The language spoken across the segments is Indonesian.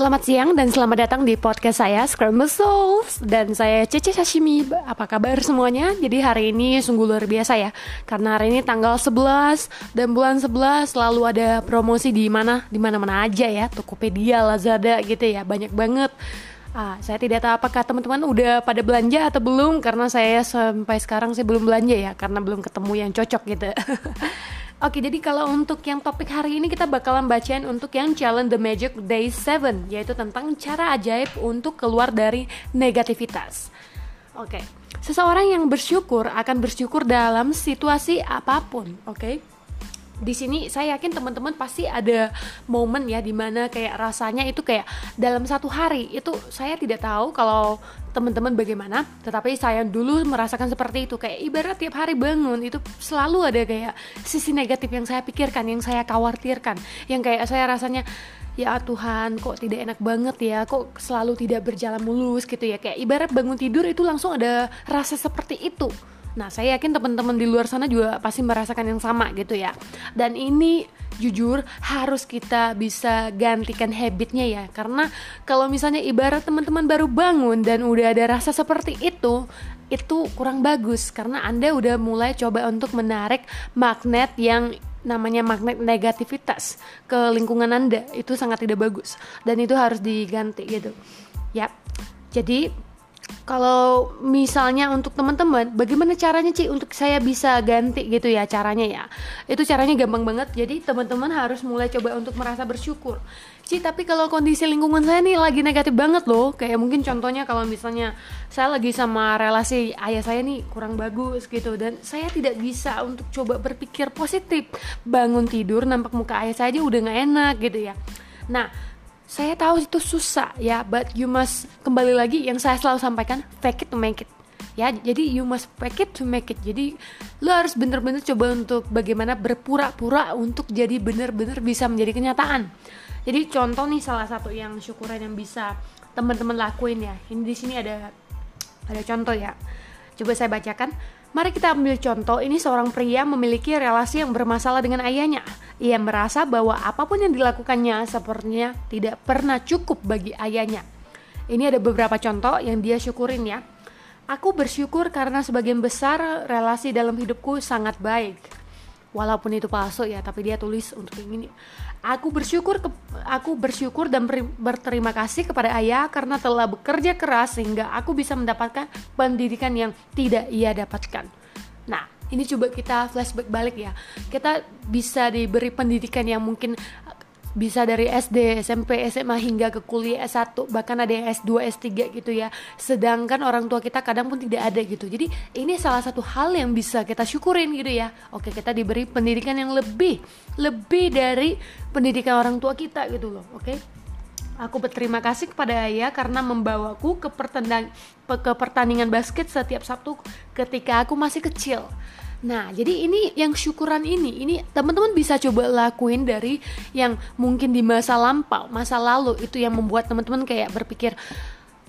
Selamat siang dan selamat datang di podcast saya Scramble Souls Dan saya Cece Sashimi. Apa kabar semuanya? Jadi hari ini sungguh luar biasa ya. Karena hari ini tanggal 11 Dan bulan 11 selalu ada promosi di mana? Di mana mana aja ya. Tokopedia, Lazada gitu ya. Banyak banget. Ah, saya tidak tahu apakah teman-teman udah pada belanja atau belum karena saya sampai sekarang sih belum belanja ya karena belum ketemu yang cocok gitu. Oke, jadi kalau untuk yang topik hari ini kita bakalan bacain untuk yang Challenge the Magic Day 7, yaitu tentang cara ajaib untuk keluar dari negativitas. Oke, seseorang yang bersyukur akan bersyukur dalam situasi apa pun, oke? Di sini saya yakin teman-teman pasti ada momen ya di mana kayak rasanya itu kayak dalam satu hari itu saya tidak tahu kalau teman-teman bagaimana tetapi saya dulu merasakan seperti itu. Kayak ibarat tiap hari bangun itu selalu ada kayak sisi negatif yang saya pikirkan yang saya khawatirkan. Yang kayak saya rasanya ya Tuhan kok tidak enak banget ya? Kok selalu tidak berjalan mulus gitu ya. Kayak ibarat bangun tidur itu langsung ada rasa seperti itu Nah, saya yakin teman-teman di luar sana juga pasti merasakan yang sama gitu ya. Dan ini jujur harus kita bisa gantikan habitnya ya. Karena kalau misalnya ibarat teman-teman baru bangun dan udah ada rasa seperti itu, itu kurang bagus karena Anda udah mulai coba untuk menarik magnet yang namanya magnet negativitas ke lingkungan Anda. Itu sangat tidak bagus dan itu harus diganti gitu. Ya. Jadi kalau misalnya untuk teman-teman, bagaimana caranya Ci untuk saya bisa ganti gitu ya caranya ya? Itu caranya gampang banget. Jadi teman-teman harus mulai coba untuk merasa bersyukur. Ci, tapi kalau kondisi lingkungan saya nih lagi negatif banget loh. Kayak mungkin contohnya kalau misalnya saya lagi sama relasi ayah saya nih kurang bagus gitu dan saya tidak bisa untuk coba berpikir positif. Bangun tidur nampak muka ayah saya aja udah nggak enak gitu ya. Nah, saya tahu itu susah ya but you must kembali lagi yang saya selalu sampaikan fake it to make it. Ya jadi you must fake it to make it. Jadi lu harus bener-bener coba untuk bagaimana berpura-pura untuk jadi bener-bener bisa menjadi kenyataan. Jadi contoh nih salah satu yang syukuran yang bisa teman-teman lakuin ya. Ini di sini ada ada contoh ya. Coba saya bacakan Mari kita ambil contoh, ini seorang pria memiliki relasi yang bermasalah dengan ayahnya. Ia merasa bahwa apa pun yang dilakukannya sepertinya tidak pernah cukup bagi ayahnya. Ini ada beberapa contoh yang dia syukurin ya. Aku bersyukur karena sebagian besar relasi dalam hidupku sangat baik walaupun itu palsu ya tapi dia tulis untuk ini aku bersyukur ke, aku bersyukur dan ber, berterima kasih kepada ayah karena telah bekerja keras sehingga aku bisa mendapatkan pendidikan yang tidak ia dapatkan. Nah ini coba kita flashback balik ya. Kita bisa diberi pendidikan yang mungkin bisa dari SD, SMP, SMA hingga ke kuliah S1 bahkan ada yang S2, S3 gitu ya. Sedangkan orang tua kita kadang pun tidak ada gitu. Jadi ini salah satu hal yang bisa kita syukurin gitu ya. Oke kita diberi pendidikan yang lebih lebih dari pendidikan orang tua kita gitu loh oke? Aku berterima kasih kepada ayah karena membawaku ke, ke pertandingan basket setiap Sabtu ketika aku masih kecil. Nah, jadi ini yang syukuran ini, ini teman-teman bisa coba lakuin dari yang mungkin di masa lampau, masa lalu itu yang membuat teman-teman kayak berpikir,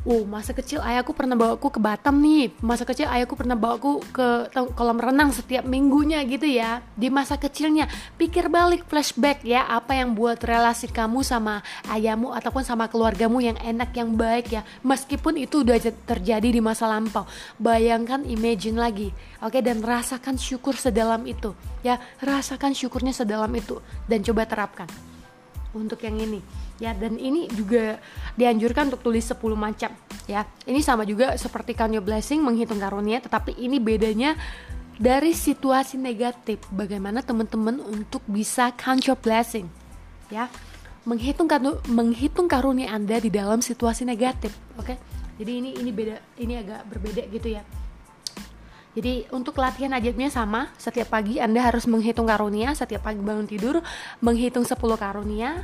Oh, masa kecil ayahku pernah bawa aku ke Batam nih. Masa kecil ayahku pernah bawa aku ke kolam renang setiap minggunya gitu ya. Di masa kecilnya, pikir balik flashback ya, apa yang buat relasi kamu sama ayahmu ataupun sama keluargamu yang enak, yang baik ya. Meskipun itu udah terjadi di masa lampau. Bayangkan, imagine lagi. Oke, dan rasakan syukur sedalam itu. Ya, rasakan syukurnya sedalam itu dan coba terapkan. Untuk yang ini ya dan ini juga dianjurkan untuk tulis 10 macam ya. Ini sama juga seperti count your blessing menghitung karunia tetapi ini bedanya dari situasi negatif. Bagaimana teman-teman untuk bisa count your blessing ya? Menghitung menghitung karunia anda di dalam situasi negatif oke? Okay? jadi ini ini beda ini agak berbeda gitu ya. Jadi untuk latihan ajaibnya sama, setiap pagi Anda harus menghitung karunia, setiap pagi bangun tidur menghitung 10 karunia,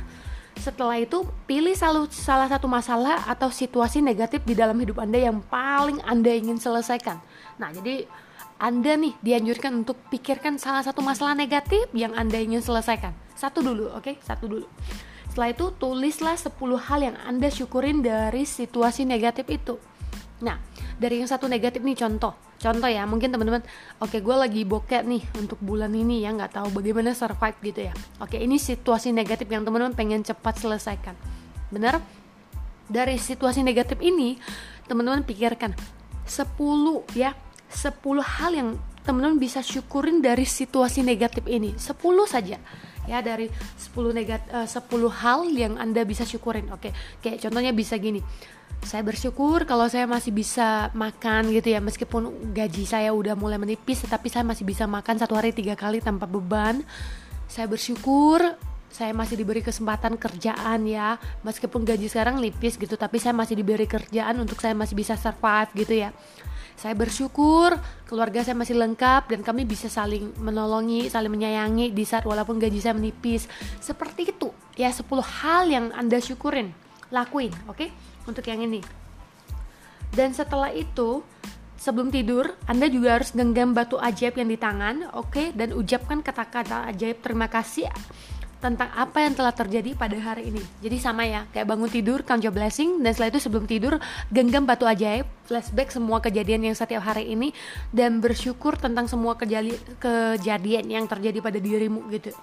setelah itu, pilih salah satu masalah atau situasi negatif di dalam hidup Anda yang paling Anda ingin selesaikan. Nah, jadi Anda nih dianjurkan untuk pikirkan salah satu masalah negatif yang Anda ingin selesaikan. Satu dulu, oke? Okay? Satu dulu. Setelah itu, tulislah 10 hal yang Anda syukurin dari situasi negatif itu. Nah, dari yang satu negatif nih contoh contoh ya mungkin teman-teman oke okay, gue lagi bokeh nih untuk bulan ini ya nggak tahu bagaimana survive gitu ya. Oke okay, ini situasi negatif yang teman-teman pengen cepat selesaikan. Bener dari situasi negatif ini teman-teman pikirkan 10 ya 10 hal yang teman-teman bisa syukurin dari situasi negatif ini. 10 saja ya dari 10 negatif uh, 10 hal yang Anda bisa syukurin. Oke kayak contohnya bisa gini saya bersyukur kalau saya masih bisa makan gitu ya meskipun gaji saya udah mulai menipis tetapi saya masih bisa makan satu hari tiga kali tanpa beban saya bersyukur saya masih diberi kesempatan kerjaan ya meskipun gaji sekarang nipis gitu tapi saya masih diberi kerjaan untuk saya masih bisa survive gitu ya saya bersyukur keluarga saya masih lengkap dan kami bisa saling menolongi, saling menyayangi di saat walaupun gaji saya menipis. Seperti itu ya 10 hal yang Anda syukurin, lakuin, oke? Okay? Untuk yang ini. Dan setelah itu, sebelum tidur, Anda juga harus genggam batu ajaib yang di tangan, oke, okay? dan ucapkan kata-kata ajaib terima kasih tentang apa yang telah terjadi pada hari ini. Jadi sama ya, kayak bangun tidur, count your blessing, dan setelah itu sebelum tidur, genggam batu ajaib, flashback semua kejadian yang setiap hari ini, dan bersyukur tentang semua kejadian yang terjadi pada dirimu gitu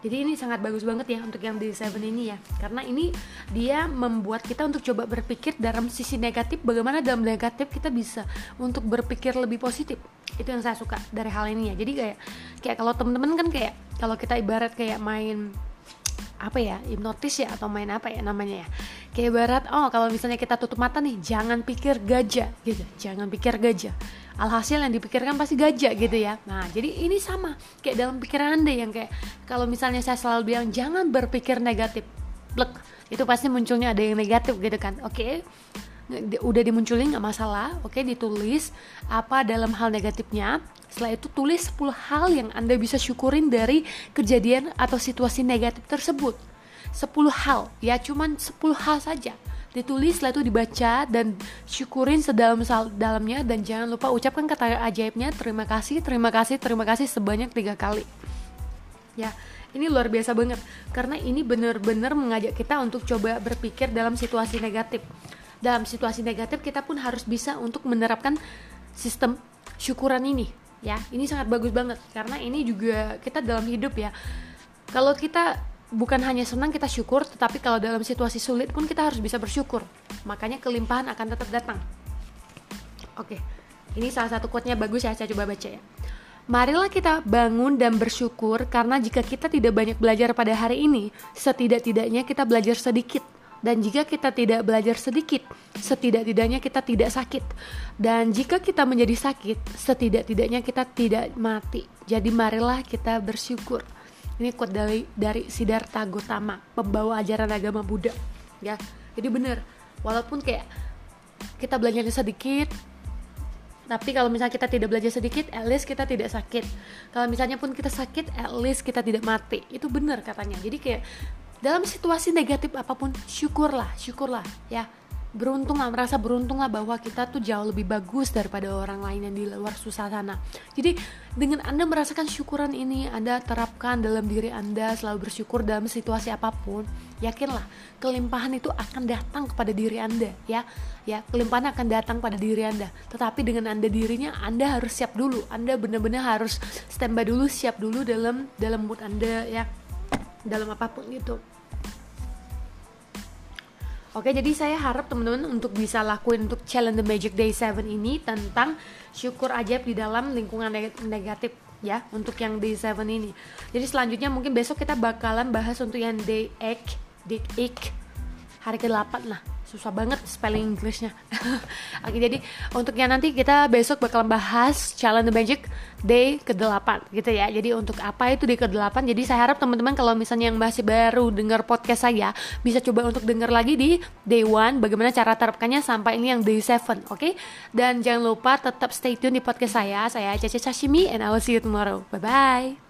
jadi ini sangat bagus banget ya untuk yang di Seven ini ya. Karena ini dia membuat kita untuk coba berpikir dalam sisi negatif bagaimana dalam negatif kita bisa untuk berpikir lebih positif. Itu yang saya suka dari hal ini ya. Jadi kayak kayak kalau temen-temen kan kayak kalau kita ibarat kayak main apa ya hipnotis ya atau main apa ya namanya ya. Kayak barat oh kalau misalnya kita tutup mata nih jangan pikir gajah gitu. Jangan pikir gajah alhasil yang dipikirkan pasti gajah gitu ya. Nah jadi ini sama kayak dalam pikiran anda yang kayak kalau misalnya saya selalu bilang jangan berpikir negatif. Blek, itu pasti munculnya ada yang negatif gitu kan. Oke okay? udah dimunculin nggak masalah. Oke okay, ditulis apa dalam hal negatifnya. Setelah itu tulis 10 hal yang anda bisa syukurin dari kejadian atau situasi negatif tersebut. 10 hal ya cuman 10 hal saja ditulis setelah itu dibaca dan syukurin sedalam dalamnya. Dan jangan lupa ucapkan kata ajaibnya terima kasih terima kasih terima kasih sebanyak tiga kali. Ya ini luar biasa banget. Karena ini benar-benar mengajak kita untuk coba berpikir dalam situasi negatif. Dalam situasi negatif kita pun harus bisa untuk menerapkan sistem syukuran ini. Ya ini sangat bagus banget. Karena ini juga kita dalam hidup ya. Kalau kita bukan hanya senang kita syukur, tetapi kalau dalam situasi sulit pun kita harus bisa bersyukur. Makanya kelimpahan akan tetap datang. Oke, ini salah satu quote-nya bagus ya, saya coba baca ya. Marilah kita bangun dan bersyukur karena jika kita tidak banyak belajar pada hari ini, setidak-tidaknya kita belajar sedikit. Dan jika kita tidak belajar sedikit, setidak-tidaknya kita tidak sakit. Dan jika kita menjadi sakit, setidak-tidaknya kita tidak mati. Jadi marilah kita bersyukur. Ini quote dari dari Siddhartha Gautama, pembawa ajaran agama Buddha. Ya, jadi bener. Walaupun kayak kita belajarnya sedikit, tapi kalau misalnya kita tidak belajar sedikit, at least kita tidak sakit. Kalau misalnya pun kita sakit, at least kita tidak mati. Itu benar katanya. Jadi kayak dalam situasi negatif apa pun, syukurlah, syukurlah ya beruntung lah merasa beruntung lah bahwa kita tuh jauh lebih bagus daripada orang lain yang di luar susah sana. Jadi dengan anda merasakan syukuran ini anda terapkan dalam diri anda selalu bersyukur dalam situasi apa pun yakinlah kelimpahan itu akan datang kepada diri anda ya. Ya kelimpahan akan datang pada diri anda. Tetapi dengan anda dirinya anda harus siap dulu. Anda benar-benar harus standby dulu siap dulu dalam dalam mood anda ya. Dalam apa pun itu Oke, jadi saya harap teman-teman untuk bisa lakuin untuk challenge the Magic Day 7 ini tentang syukur ajaib di dalam lingkungan negatif ya untuk yang day 7 ini. Jadi selanjutnya mungkin besok kita bakalan bahas untuk yang day 8, day 8 hari ke-8 lah susah banget spelling Inggrisnya oke jadi untuk yang nanti kita besok bakal bahas challenge the magic day ke-8 gitu ya. Jadi untuk apa itu day ke-8 jadi saya harap teman-teman kalau misalnya yang masih baru dengar podcast saya bisa coba untuk dengar lagi di day 1 bagaimana cara terapkannya sampai ini yang day 7 oke? Okay? dan jangan lupa tetap stay tune di podcast saya. Saya Caca Sashimi and I will see you tomorrow. Bye bye